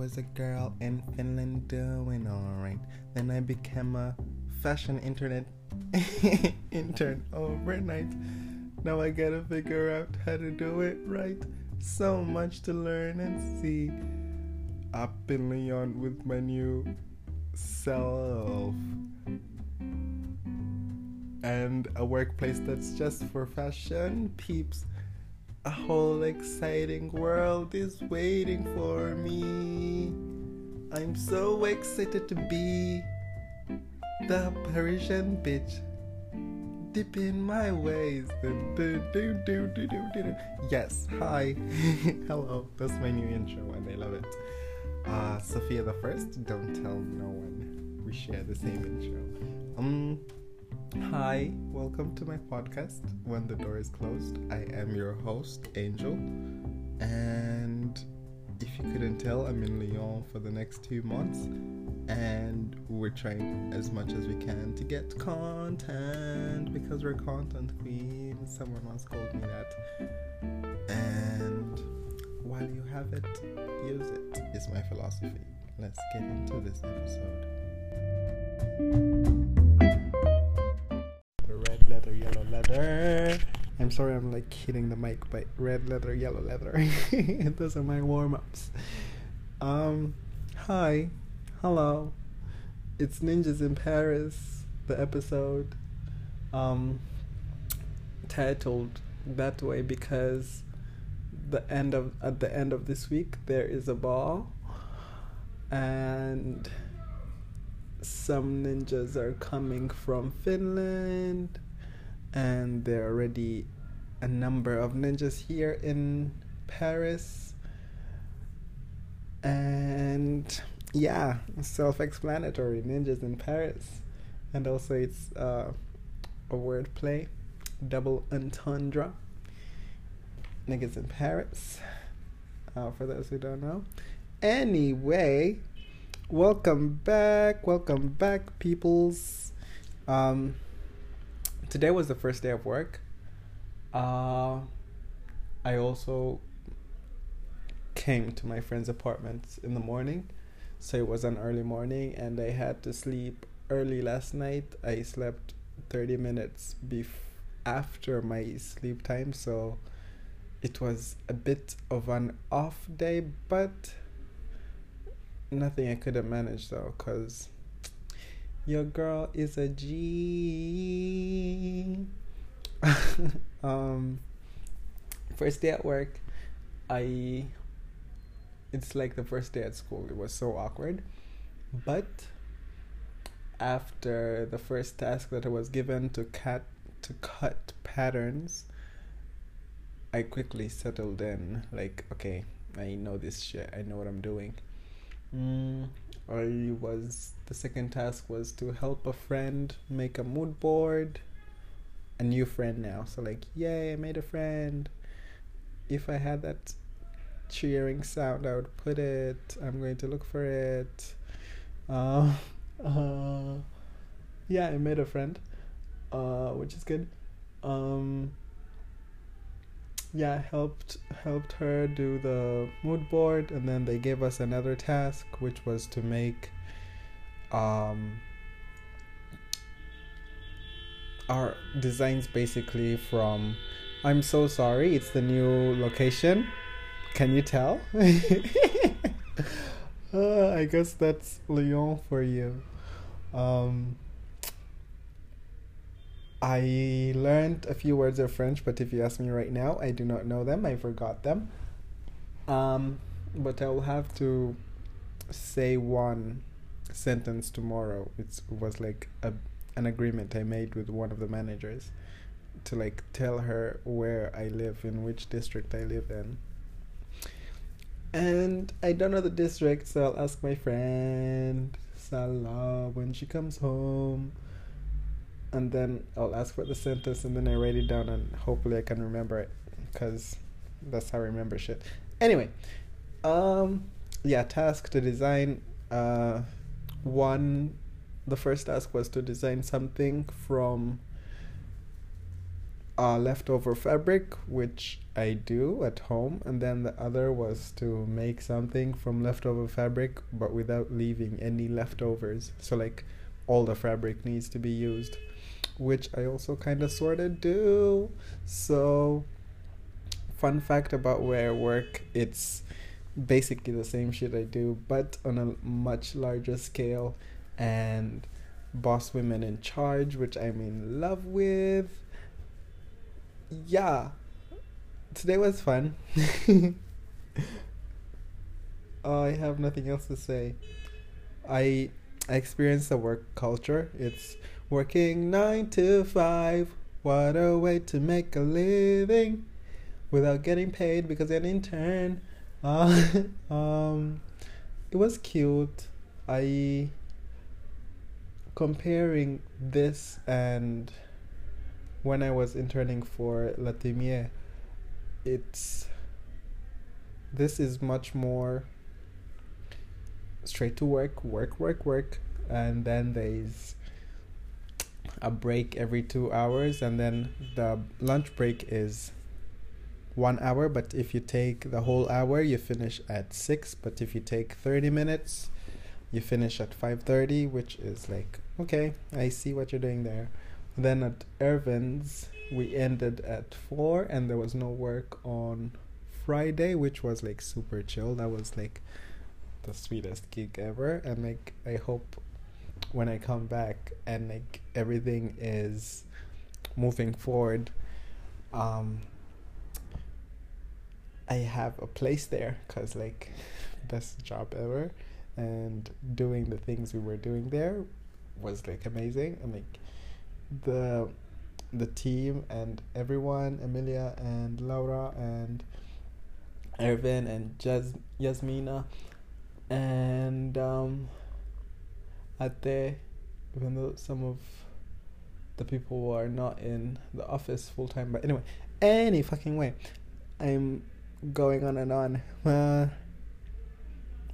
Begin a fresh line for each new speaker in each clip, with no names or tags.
was a girl in Finland doing alright. Then I became a fashion internet intern overnight. Now I gotta figure out how to do it right. So much to learn and see. Up in Lyon with my new self. And a workplace that's just for fashion peeps. A whole exciting world is waiting for me. I'm so excited to be the Parisian bitch. Dip in my ways. Yes, hi. Hello. That's my new intro and I love it. Uh, Sofia the First, don't tell no one. We share the same intro. Um, Hi, welcome to my podcast. When the door is closed, I am your host, Angel. And if you couldn't tell, I'm in Lyon for the next two months. And we're trying as much as we can to get content because we're content queens. Someone once called me that. And while you have it, use it, is my philosophy. Let's get into this episode leather. I'm sorry, I'm like hitting the mic, but red leather, yellow leather. Those are my warm ups. Um, hi, hello. It's Ninjas in Paris, the episode. Um, titled that way because the end of at the end of this week there is a ball, and some ninjas are coming from Finland, and there are already a number of ninjas here in Paris. And yeah, self explanatory ninjas in Paris. And also, it's uh, a word play, double entendre. Niggas in Paris, uh, for those who don't know. Anyway, welcome back welcome back peoples um today was the first day of work. Uh i also came to my friend's apartment in the morning. So it was an early morning and i had to sleep early last night. I slept 30 minutes bef- after my sleep time. So it was a bit of an off day but nothing I couldn't manage though, cause your girl is a G. um, first day at work, I. It's like the first day at school. It was so awkward, but after the first task that I was given to cut to cut patterns, I quickly settled in. Like, okay, I know this shit. I know what I'm doing Mm, I was the second task was to help a friend make a mood board. A new friend now, so like, yay! I made a friend. If I had that cheering sound, I would put it. I'm going to look for it. Uh, uh, yeah, I made a friend, uh, which is good. Um, yeah helped helped her do the mood board and then they gave us another task which was to make um our designs basically from I'm so sorry it's the new location. Can you tell? Uh, I guess that's Lyon for you. Um I learned a few words of French, but if you ask me right now, I do not know them. I forgot them. Um, but I will have to say one sentence tomorrow. It's, it was like a an agreement I made with one of the managers to like tell her where I live, in which district I live in. And I don't know the district, so I'll ask my friend Salah when she comes home and then I'll ask for the sentence and then I write it down and hopefully I can remember it because that's how I remember shit. Anyway, um, yeah, task to design. Uh, one, the first task was to design something from uh, leftover fabric, which I do at home, and then the other was to make something from leftover fabric, but without leaving any leftovers. So, like, all the fabric needs to be used, which I also kind of sort of do. So, fun fact about where I work it's basically the same shit I do, but on a much larger scale. And boss women in charge, which I'm in love with. Yeah, today was fun. I have nothing else to say. I I experienced the work culture. It's working nine to five. What a way to make a living without getting paid because an intern. Uh, um, it was cute. I comparing this and when I was interning for Latimier, it's this is much more straight to work, work, work, work, and then there's a break every two hours, and then the lunch break is one hour. But if you take the whole hour, you finish at six. But if you take thirty minutes, you finish at 5.30 which is like okay i see what you're doing there then at irvin's we ended at 4 and there was no work on friday which was like super chill that was like the sweetest gig ever and like i hope when i come back and like everything is moving forward um i have a place there because like best job ever. And doing the things we were doing there was like amazing. And like the the team and everyone Emilia and Laura and Irvin and Jas- Yasmina and um Ate even though some of the people who are not in the office full time but anyway any fucking way I'm going on and on. Uh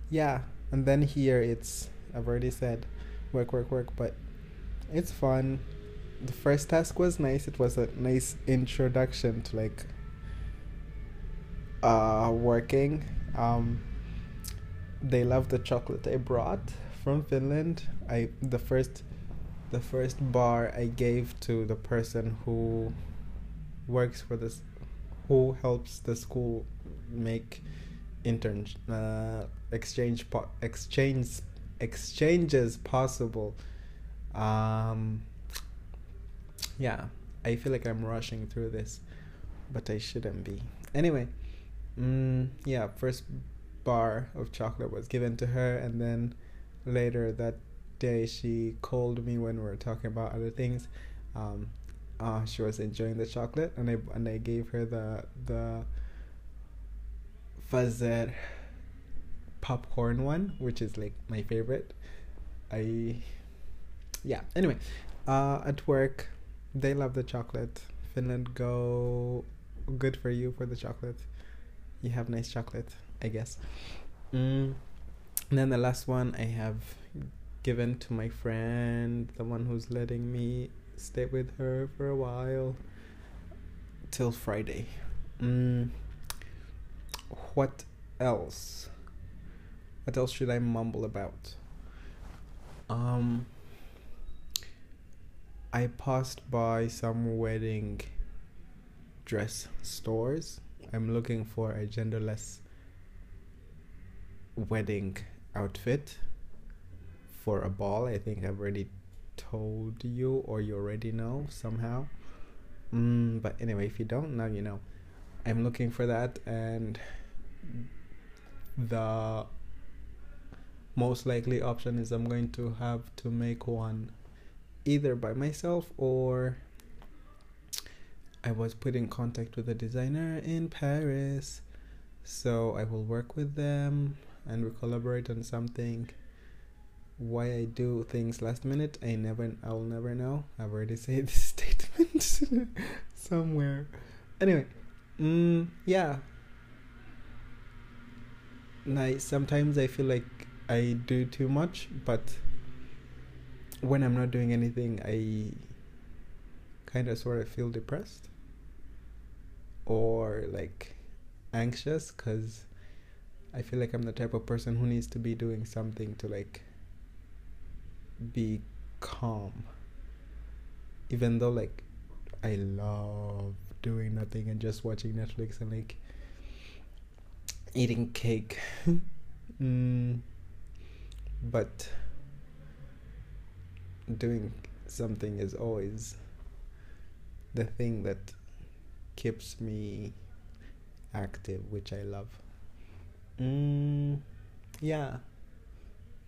yeah and then here it's I've already said work work work but it's fun. The first task was nice it was a nice introduction to like uh working. Um they love the chocolate I brought from Finland I the first the first bar I gave to the person who works for this who helps the school make intern uh, exchange po- exchange exchanges possible. Um yeah i feel like i'm rushing through this but i shouldn't be. Anyway mm, yeah first bar of chocolate was given to her and then later that day she called me when we were talking about other things um uh, she was enjoying the chocolate and I and I gave her the the Fazer popcorn one, which is like my favorite. I yeah. Anyway, uh, at work, they love the chocolate. Finland, go good for you for the chocolate. You have nice chocolate, I guess. Mm. And then the last one I have given to my friend, the one who's letting me stay with her for a while till Friday. Mm what else? What else should I mumble about? Um, I passed by some wedding dress stores. I'm looking for a genderless wedding outfit for a ball. I think I've already told you, or you already know somehow. Mm, but anyway, if you don't, now you know. I'm looking for that, and the most likely option is I'm going to have to make one either by myself or I was put in contact with a designer in Paris. So I will work with them and we collaborate on something. Why I do things last minute, I never I'll never know. I've already said this statement somewhere. Anyway, Mm, yeah. Like sometimes I feel like I do too much, but when I'm not doing anything, I kind of sort of feel depressed. or like anxious because I feel like I'm the type of person who needs to be doing something to like be calm. Even though like I love doing nothing and just watching Netflix and like eating cake. mm, but doing something is always the thing that keeps me active, which I love. Mm, yeah,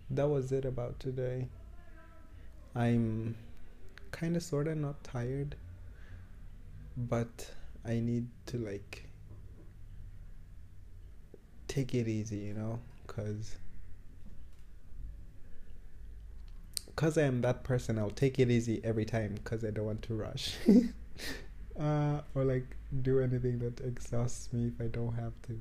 that was it about today. I'm kind of sort of not tired, but I need to like take it easy, you know, because because I am that person, I'll take it easy every time because I don't want to rush. uh, or like do anything that exhausts me if I don't have to.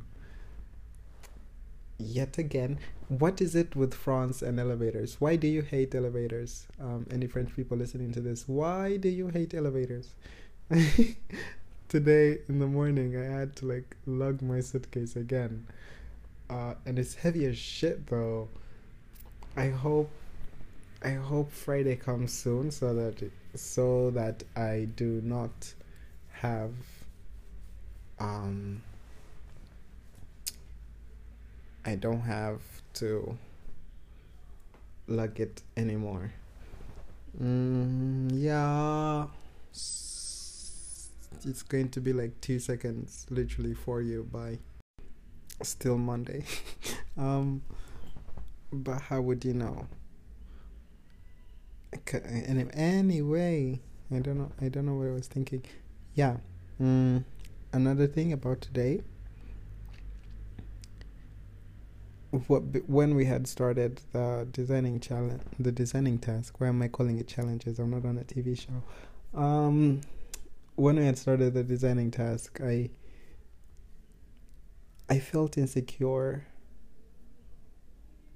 Yet again, what is it with France and elevators? Why do you hate elevators? Um, any French people listening to this, why do you hate elevators? Today in the morning, I had to like lug my suitcase again, uh, and it's heavy as shit though. I hope I hope Friday comes soon so that so that I do not have um I don't have to lug it anymore. Mm, yeah, it's going to be like two seconds, literally for you. By still Monday. um, but how would you know? Anyway, I don't know. I don't know what I was thinking. Yeah. Mm, another thing about today. What when we had started the designing challenge, the designing task. Why am I calling it challenges? I'm not on a TV show. Um, when we had started the designing task, I I felt insecure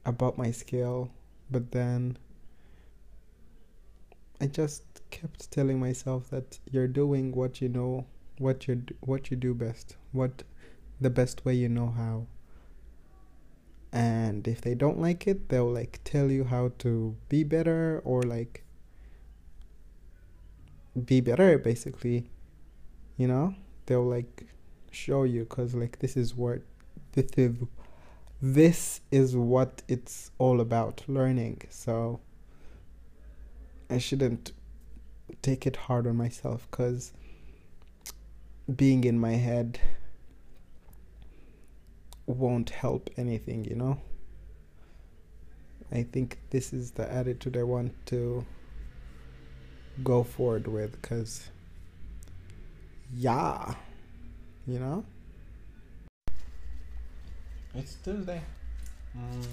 about my skill, but then I just kept telling myself that you're doing what you know, what you what you do best, what the best way you know how. And if they don't like it, they'll like tell you how to be better or like be better basically. You know? They'll like show you cuz like this is what this is this is what it's all about learning. So I shouldn't take it hard on myself because being in my head won't help anything, you know? I think this is the attitude I want to go forward with because, yeah, you know? It's Tuesday. Mm.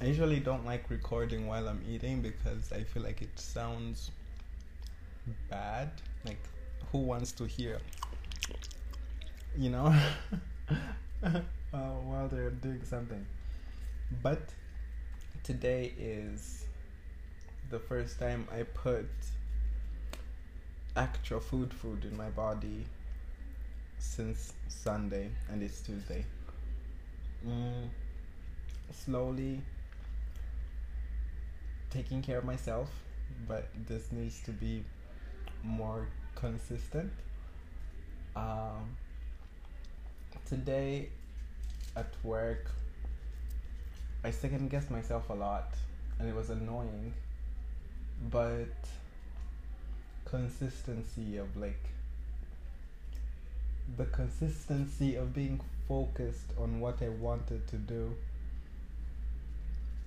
I usually don't like recording while I'm eating because I feel like it sounds bad. Like, who wants to hear, you know, uh, while they're doing something? But today is the first time I put actual food food in my body since Sunday, and it's Tuesday. Mm, slowly taking care of myself, but this needs to be more consistent. Um, today at work, I second guessed myself a lot, and it was annoying. But consistency of like the consistency of being focused on what I wanted to do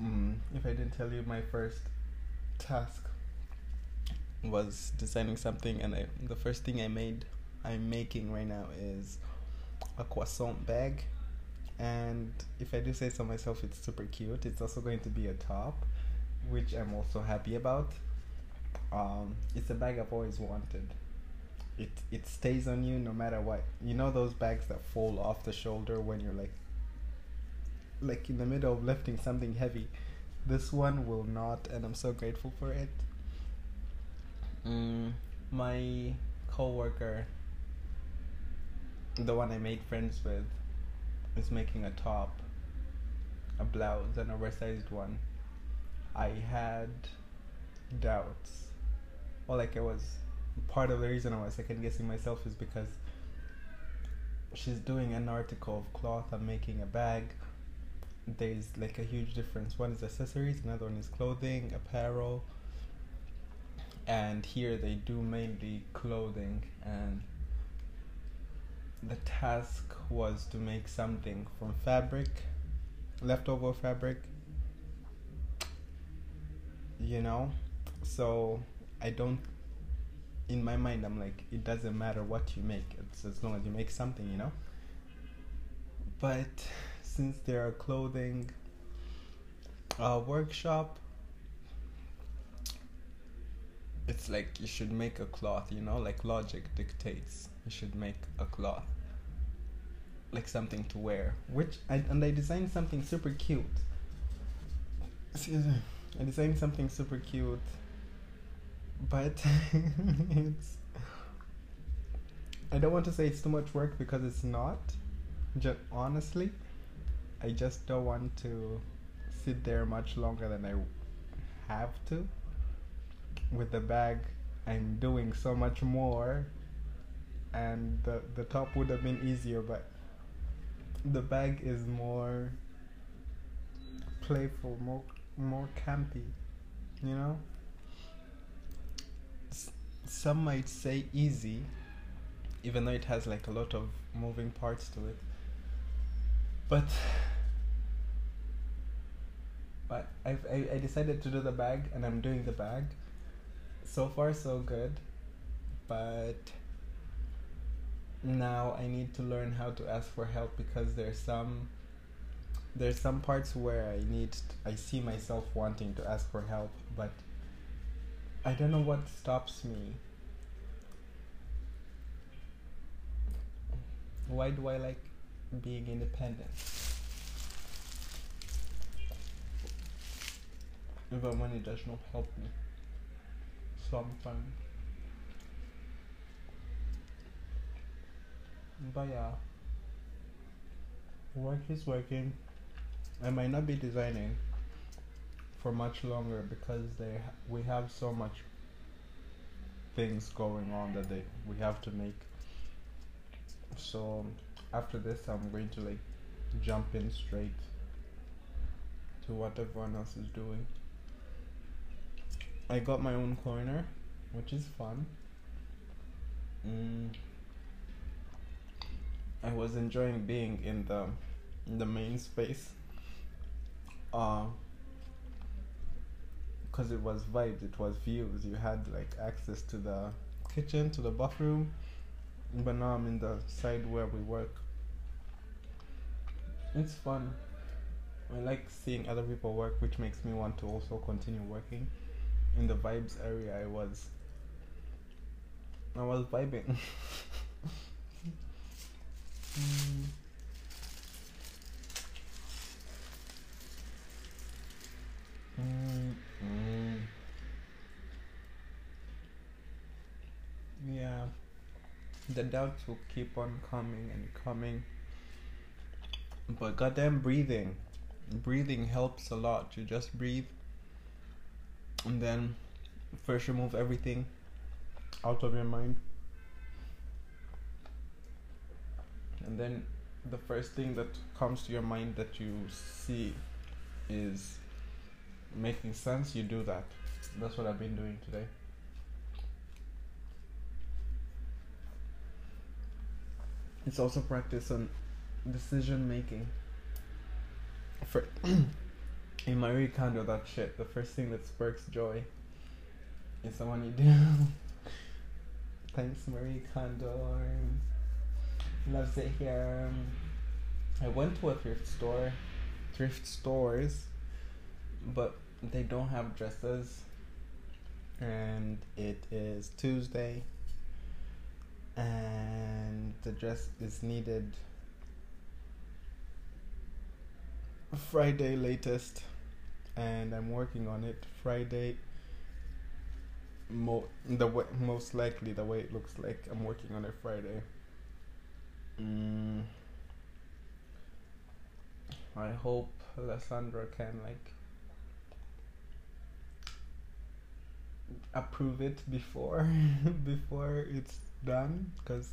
Mm, if I didn't tell you, my first task was designing something, and I, the first thing I made, I'm making right now is a croissant bag. And if I do say so myself, it's super cute. It's also going to be a top, which I'm also happy about. Um, it's a bag I've always wanted. It it stays on you no matter what. You know those bags that fall off the shoulder when you're like like in the middle of lifting something heavy. This one will not, and I'm so grateful for it. Mm, my coworker the one I made friends with is making a top, a blouse, an oversized one. I had doubts. Or like I was part of the reason I was second guessing myself is because she's doing an article of cloth. I'm making a bag. There's like a huge difference. One is accessories, another one is clothing, apparel. And here they do mainly clothing and the task was to make something from fabric, leftover fabric. You know? So I don't in my mind i'm like it doesn't matter what you make it's as long as you make something you know but since there are clothing uh, workshop it's like you should make a cloth you know like logic dictates you should make a cloth like something to wear which I, and i designed something super cute excuse me i designed something super cute but it's I don't want to say it's too much work because it's not. Just honestly, I just don't want to sit there much longer than I have to. With the bag, I'm doing so much more, and the the top would have been easier, but the bag is more playful, more more campy, you know some might say easy, even though it has like a lot of moving parts to it. But but I've, I I decided to do the bag, and I'm doing the bag. So far, so good, but now I need to learn how to ask for help because there's some there's some parts where I need I see myself wanting to ask for help, but I don't know what stops me. Why do I like being independent? Even when it does not help me. Sometimes. But yeah. Work is working. I might not be designing for much longer because they we have so much things going on that they we have to make so after this i'm going to like jump in straight to what everyone else is doing i got my own corner which is fun mm. I was enjoying being in the in the main space uh because it was vibes, it was views. You had like access to the kitchen, to the bathroom. But now I'm in the side where we work. It's fun. I like seeing other people work, which makes me want to also continue working. In the vibes area, I was. I was vibing. mm. Mm. Yeah, the doubts will keep on coming and coming. But goddamn, breathing. Breathing helps a lot. You just breathe, and then first remove everything out of your mind. And then the first thing that comes to your mind that you see is making sense, you do that. That's what I've been doing today. It's also practice on decision making. For in Marie Kondo, that shit, the first thing that sparks joy is the one you do. Thanks, Marie Kondo. Loves it here. Um, I went to a thrift store, thrift stores but they don't have dresses. And it is Tuesday and the dress is needed Friday latest and I'm working on it Friday. Mo- the way most likely the way it looks like I'm working on it Friday Mm, I hope Alessandra can like approve it before before it's done because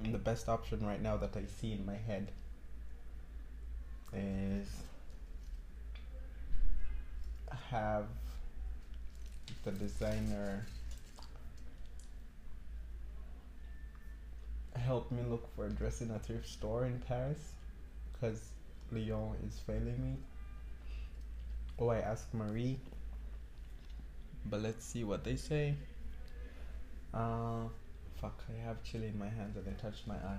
the best option right now that I see in my head is have the designer help me look for a dress in a thrift store in Paris because Lyon is failing me. Oh, I asked Marie, but let's see what they say. Uh, fuck, I have chili in my hands and I touched my eye.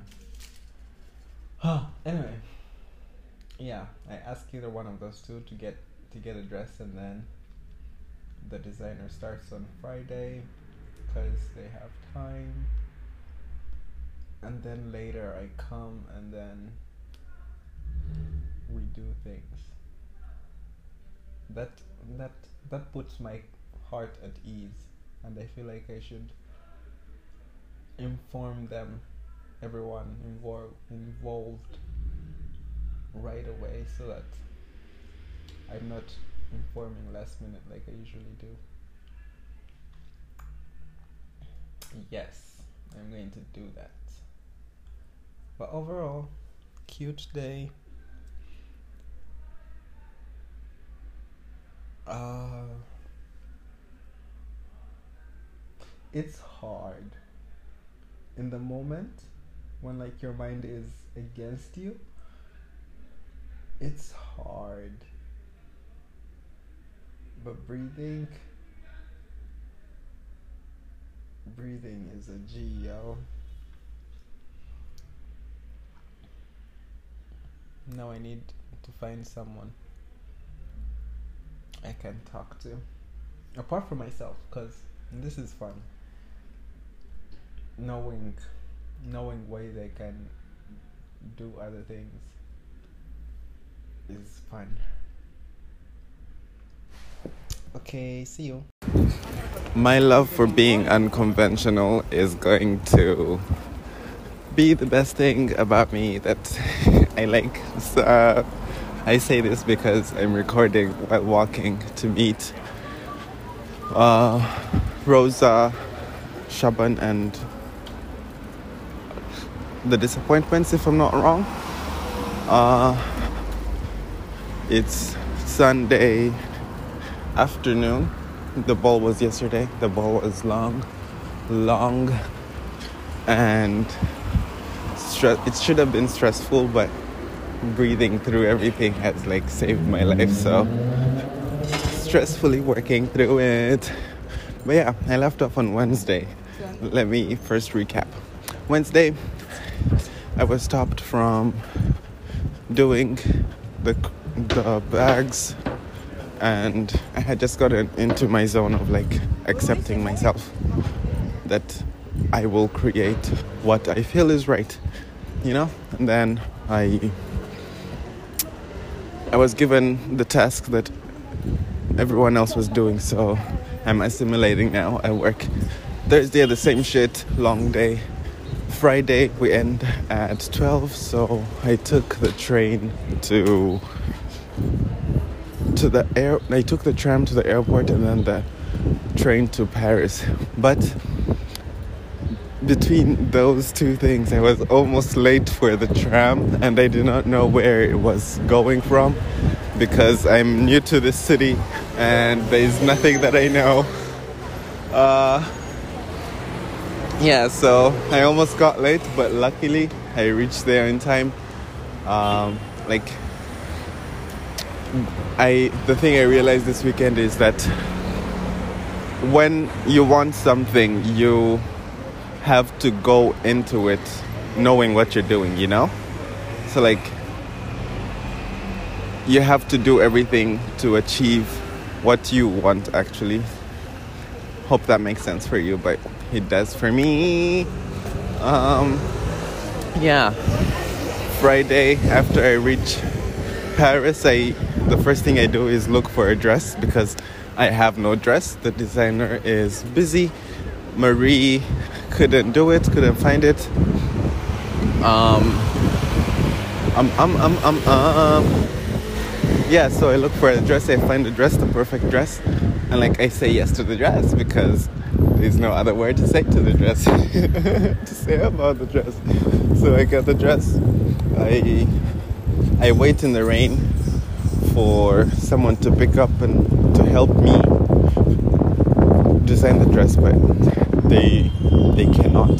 Huh. anyway, yeah, I asked either one of those two to get to get a dress, and then the designer starts on Friday because they have time and then later I come and then we do things. That that that puts my heart at ease and I feel like I should inform them everyone involved involved right away so that I'm not informing last minute like I usually do. Yes, I'm going to do that. But overall, cute day. Uh, it's hard in the moment when like your mind is against you. It's hard. But breathing breathing is a G, yo. Now I need to find someone I can talk to. Apart from myself, because this is fun. Knowing knowing ways I can do other things is fun. Okay, see you. My love for being unconventional is going to be the best thing about me that I like. Uh, I say this because I'm recording while walking to meet uh, Rosa, Shaban, and the disappointments, if I'm not wrong. Uh, it's Sunday afternoon. The ball was yesterday. The ball was long, long, and stress. It should have been stressful, but breathing through everything has like saved my life. So stressfully working through it. But yeah, I left off on Wednesday. Let me first recap. Wednesday, I was stopped from doing the the bags, and I had just gotten into my zone of like accepting myself that I will create what I feel is right you know and then i i was given the task that everyone else was doing so i'm assimilating now. I work thursday the same shit long day. Friday we end at 12 so i took the train to to the air i took the tram to the airport and then the train to paris. But between those two things, I was almost late for the tram and I did not know where it was going from because I'm new to this city and there's nothing that I know. Uh, yeah, so I almost got late, but luckily I reached there in time. Um, like, I the thing I realized this weekend is that when you want something, you have to go into it knowing what you're doing, you know? So, like, you have to do everything to achieve what you want, actually. Hope that makes sense for you, but it does for me. Um, yeah. Friday, after I reach Paris, I the first thing I do is look for a dress because I have no dress. The designer is busy Marie couldn't do it, couldn't find it. Um, um, um, um, um. Yeah, so I look for a dress, I find the dress, the perfect dress, and like I say yes to the dress because there's no other word to say to the dress to say about the dress. So I got the dress. I I wait in the rain for someone to pick up and to help me design the dress, but they they cannot.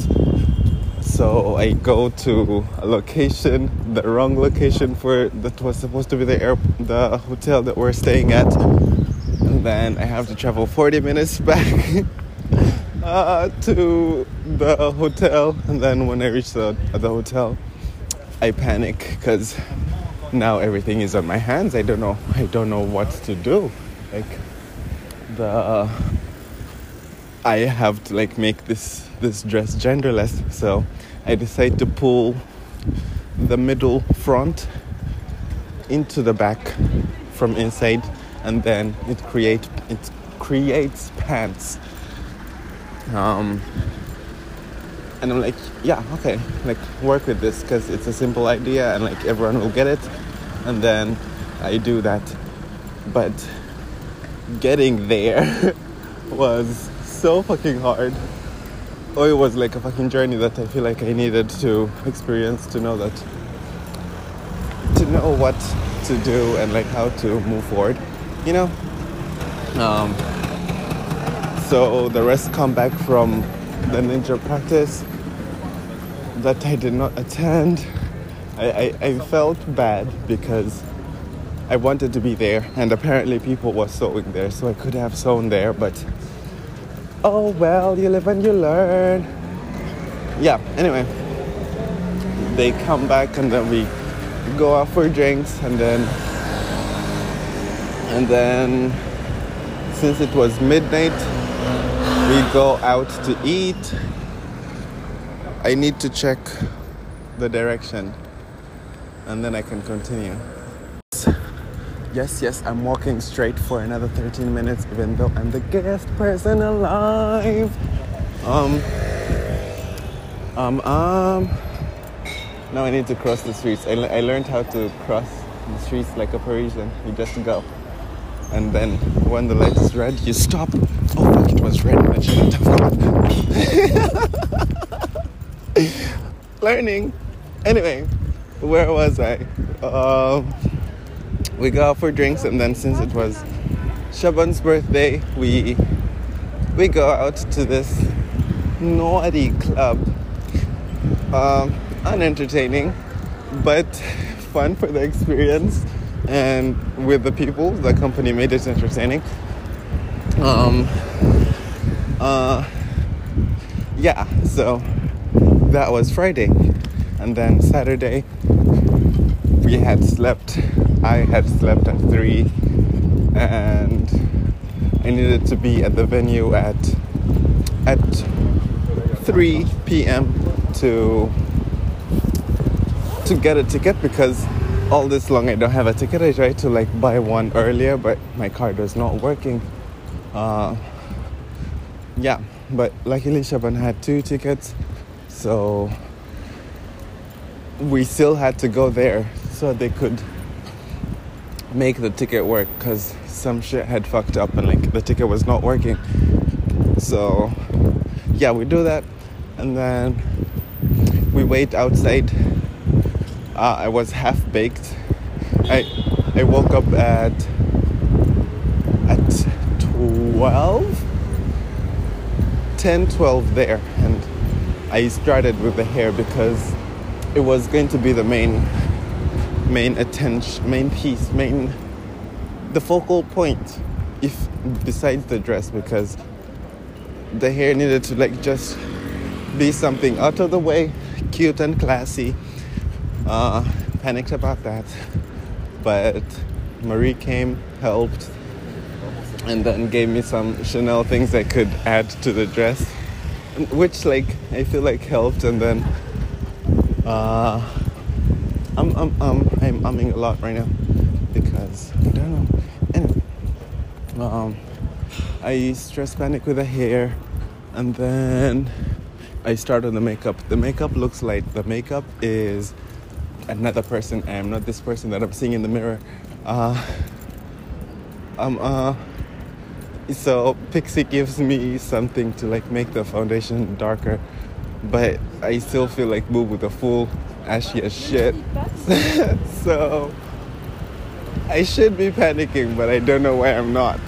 So I go to a location, the wrong location for that was supposed to be the air, the hotel that we're staying at, and then I have to travel 40 minutes back uh, to the hotel. And then when I reach the the hotel, I panic because now everything is on my hands. I don't know. I don't know what to do. Like the I have to like make this this dress genderless. So I decide to pull the middle front into the back from inside, and then it create it creates pants. Um, and I'm like, yeah, okay, like work with this because it's a simple idea and like everyone will get it. And then I do that. But getting there was so fucking hard. Oh, it was like a fucking journey that I feel like I needed to experience to know that, to know what to do and like how to move forward, you know? Um, so the rest come back from the ninja practice that I did not attend. I, I, I, felt bad because I wanted to be there and apparently people were sewing there so I could have sewn there but oh well you live and you learn. Yeah, anyway. They come back and then we go out for drinks and then and then since it was midnight we go out to eat. I need to check the direction and then I can continue. Yes, yes, I'm walking straight for another 13 minutes, even though I'm the guest person alive. Um, um, um. Now I need to cross the streets. I, I learned how to cross the streets like a Parisian. You just go and then when the light is red, you stop. Oh fuck, it was red. I shouldn't have. Learning. Anyway, where was I? Uh, we go out for drinks, and then since it was Shaban's birthday, we we go out to this naughty club. Um, unentertaining, but fun for the experience and with the people. The company made it entertaining. Um, uh, yeah, so that was Friday. And then Saturday, we had slept. I had slept at 3, and I needed to be at the venue at at 3 p.m. to to get a ticket because all this long I don't have a ticket. I tried to like buy one earlier, but my card was not working. Uh, yeah, but luckily Shaban had two tickets, so we still had to go there so they could make the ticket work because some shit had fucked up and like the ticket was not working. So yeah, we do that and then we wait outside uh, I was half baked. I I woke up at at 12 10 12 there and I started with the hair because it was going to be the main main attention main piece main the focal point if besides the dress because the hair needed to like just be something out of the way cute and classy uh, panicked about that, but Marie came, helped, and then gave me some Chanel things I could add to the dress, which like I feel like helped. And then uh, I'm I'm I'm I'm umming a lot right now because I don't know. Anyway, um, I stress panic with the hair,
and then I started the makeup. The makeup looks like the makeup is another person. I am not this person that I'm seeing in the mirror. Uh, um, uh, so Pixie gives me something to like make the foundation darker, but I still feel like move with a full ashy as shit. so I should be panicking, but I don't know why I'm not.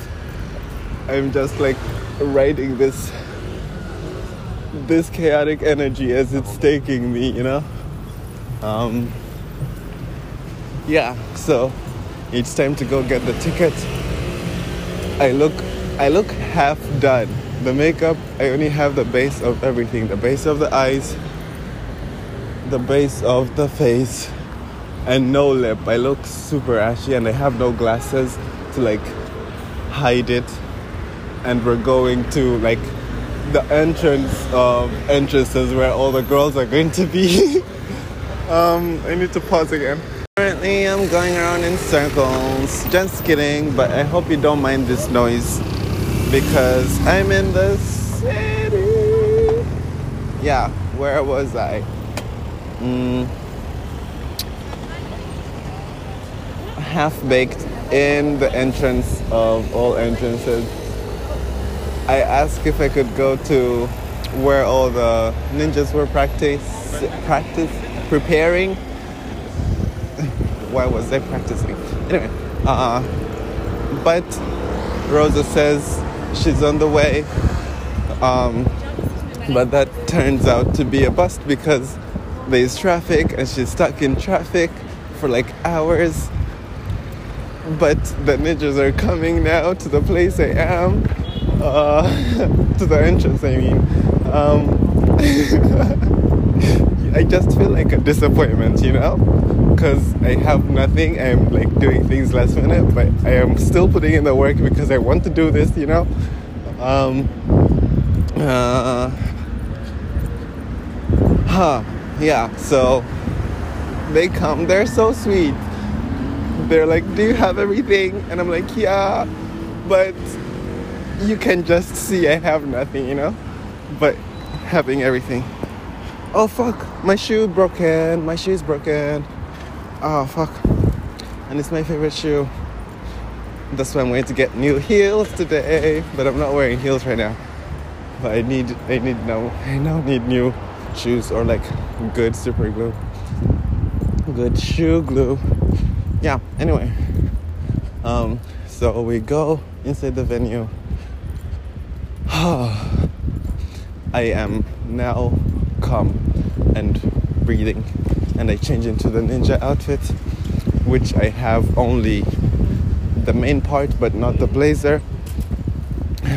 I'm just like riding this this chaotic energy as it's taking me, you know. Um, yeah, so it's time to go get the ticket. I look, I look half done. The makeup, I only have the base of everything: the base of the eyes, the base of the face, and no lip. I look super ashy, and I have no glasses to like hide it. And we're going to like the entrance of entrances where all the girls are going to be. um, I need to pause again. Currently, I'm going around in circles. Just kidding, but I hope you don't mind this noise because I'm in the city. Yeah, where was I? Mm, half baked in the entrance of all entrances I asked if I could go to where all the ninjas were practice practice preparing. Why was I practicing? Anyway, uh, but Rosa says she's on the way. Um, but that turns out to be a bust because there's traffic and she's stuck in traffic for like hours. But the ninjas are coming now to the place I am uh, to the entrance. I mean, um, I just feel like a disappointment, you know, because I have nothing. I'm like doing things last minute, but I am still putting in the work because I want to do this, you know. Um, uh, huh, yeah. So they come. They're so sweet. They're like, "Do you have everything?" And I'm like, "Yeah," but you can just see I have nothing, you know, but having everything. Oh fuck, my shoe broken. My shoe is broken. Oh fuck, and it's my favorite shoe. That's why I'm going to get new heels today, but I'm not wearing heels right now. But I need, I need now, I now need new shoes or like good super glue, good shoe glue. Yeah. Anyway, um, so we go inside the venue I am now calm and breathing, and I change into the ninja outfit, which I have only the main part but not the blazer.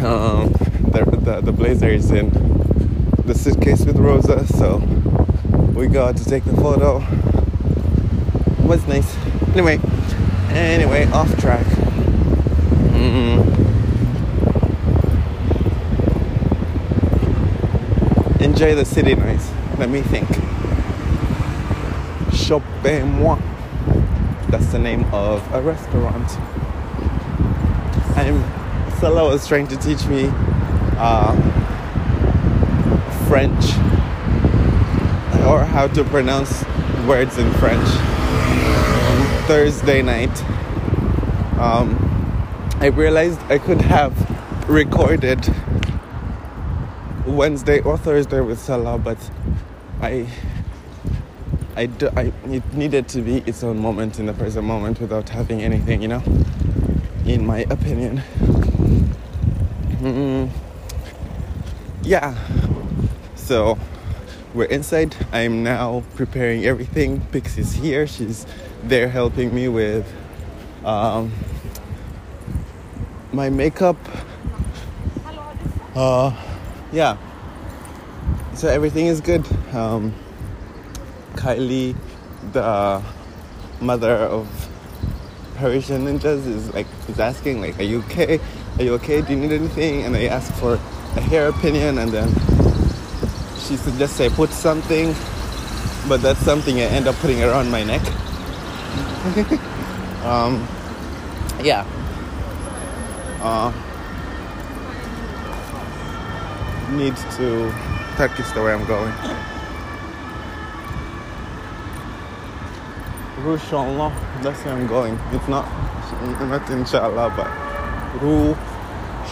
Um, the, the, the blazer is in the suitcase with Rosa, so we got to take the photo. It was nice. Anyway, anyway, off track. Mm-hmm. enjoy the city noise. Let me think. Chopez-moi. That's the name of a restaurant. I'm Salah was trying to teach me uh, French or how to pronounce words in French. On Thursday night, um, I realized I could have recorded Wednesday or Thursday with Salah, but I, I, do, I, it needed to be its own moment in the present moment without having anything, you know, in my opinion. Mm, yeah. So we're inside. I'm now preparing everything. Pix is here. She's there helping me with um, my makeup. Uh, yeah so everything is good um, kylie the mother of parisian ninjas is like is asking like are you okay are you okay do you need anything and i ask for a hair opinion and then she suggests i put something but that's something i end up putting around my neck um, yeah uh, need to. Turkish the way I'm going. Inshallah, that's where I'm going. It's not not inshallah, but Rue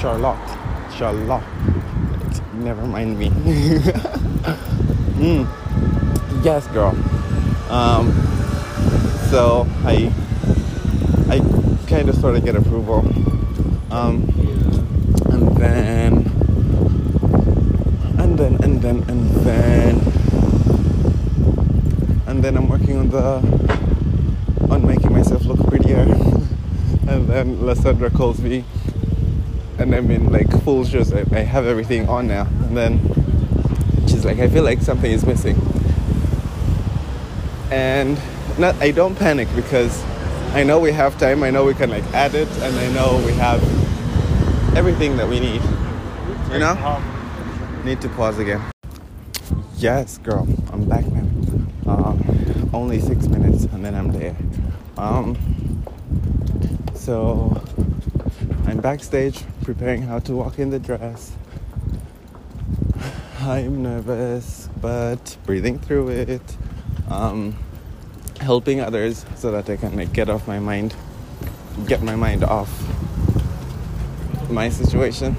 Charlotte. Charlotte. Never mind me. mm. Yes, girl. Um, so I I kind of sort of get approval. Um, and then and then and then and then and then I'm working on the on making myself look prettier. and then Lysandra calls me, and I'm in like full shoes. I, I have everything on now. And then she's like, I feel like something is missing. And not, I don't panic because I know we have time. I know we can like add it, and I know we have everything that we need. You know? Need to pause again. Yes, girl, I'm back now. Um, only six minutes, and then I'm there. Um, so I'm backstage preparing how to walk in the dress. I'm nervous, but breathing through it. Um, helping others so that I can like get off my mind, get my mind off my situation.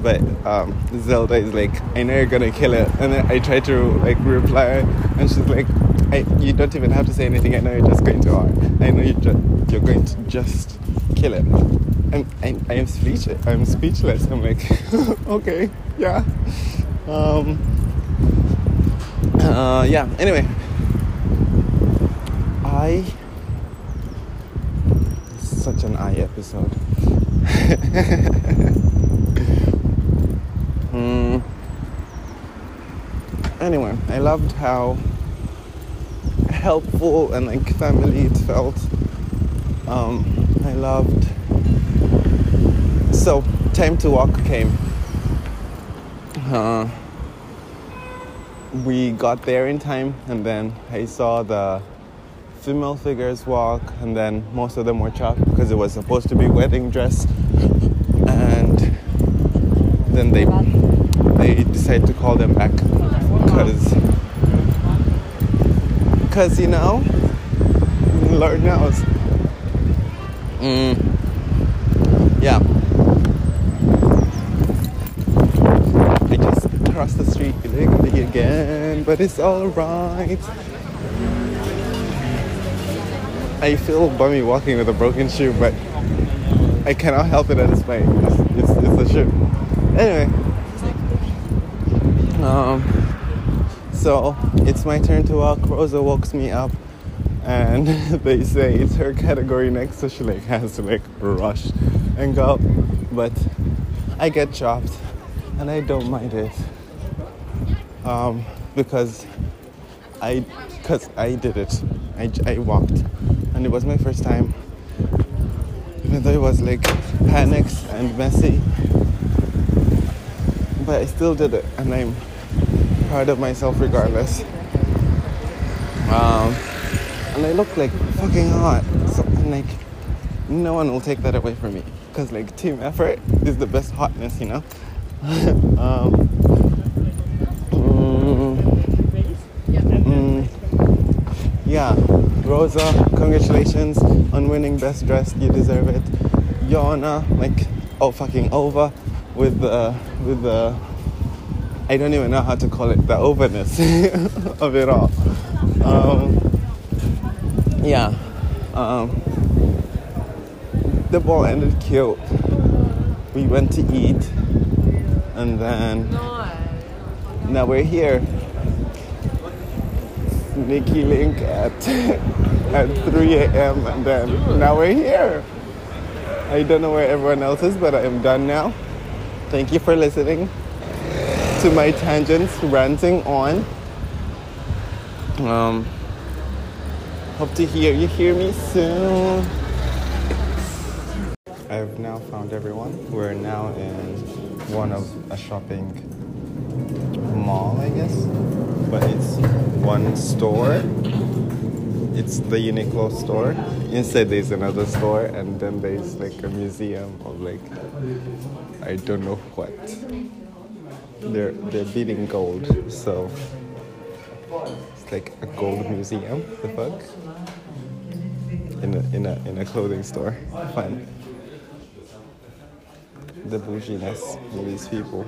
But um, Zelda is like, I know you're gonna kill it, and then I try to like reply, and she's like, you don't even have to say anything. I know you're just going to I know you you're going to just kill it. And I, I am speechless. I'm speechless. I'm like, okay, yeah. Um, uh, yeah. Anyway, I such an eye episode. mm. Anyway, I loved how helpful and like family it felt. Um, I loved. So time to walk came. Uh, we got there in time, and then I saw the female figures walk, and then most of them were chopped because it was supposed to be wedding dress, and then they they decided to call them back because because you know, Lord knows. Mm. Yeah. I just crossed the street illegally again, but it's alright. I feel bummy walking with a broken shoe, but I cannot help it at this point. It's, it's, it's a shoe. Anyway. Um, so it's my turn to walk. Rosa walks me up, and they say it's her category next, so she like has to like rush and go. But I get chopped, and I don't mind it um, because I because I did it. I, I walked, and it was my first time. Even though it was like panicked and messy, but I still did it, and I'm proud of myself regardless. Um, and I look like fucking hot. So, and like, no one will take that away from me. Because like team effort is the best hotness, you know? um, mm, mm, yeah, Rosa, congratulations on winning Best Dressed. You deserve it. Yona, like, oh fucking over with the with the I don't even know how to call it the openness of it all. Um, yeah. Um, the ball ended cute. We went to eat, and then now we're here. Sneaky link at at 3 a.m. and then now we're here. I don't know where everyone else is, but I am done now. Thank you for listening to my tangents, ranting on. Um, hope to hear you hear me soon. I've now found everyone. We're now in one of a shopping mall, I guess, but it's one store. It's the Uniqlo store. Inside there's another store, and then there's like a museum of like I don't know what. they're they're beating gold, so it's like a gold museum. The fuck? In a in a in a clothing store. Fun. The bouginess of these people.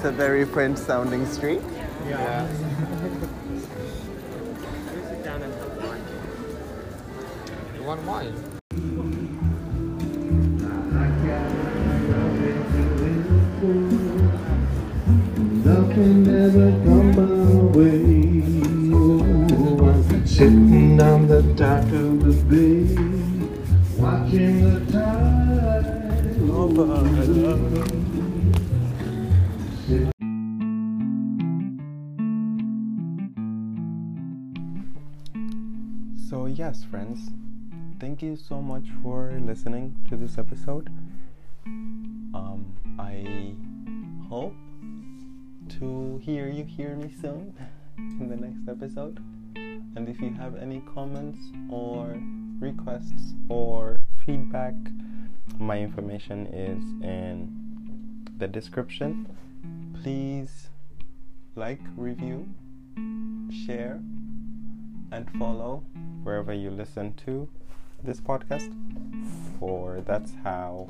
It's a very French sounding street.
Yeah. You want wine?
Nothing ever come my way. Oh, I'm sitting on the dock of the bay, watching the tide oh,
roll yes, friends, thank you so much for listening to this episode. Um, I hope to hear you hear me soon in the next episode. And if you have any comments or requests or feedback, my information is in the description. Please like, review, share, and follow wherever you listen to this podcast, for that's how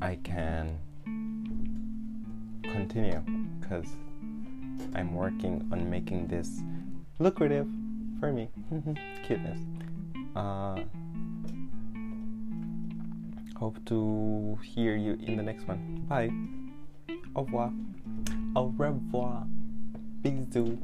I can continue because I'm working on making this lucrative for me. Cuteness. Uh, hope to hear you in the next one. Bye. Au revoir. Au revoir. Bisous.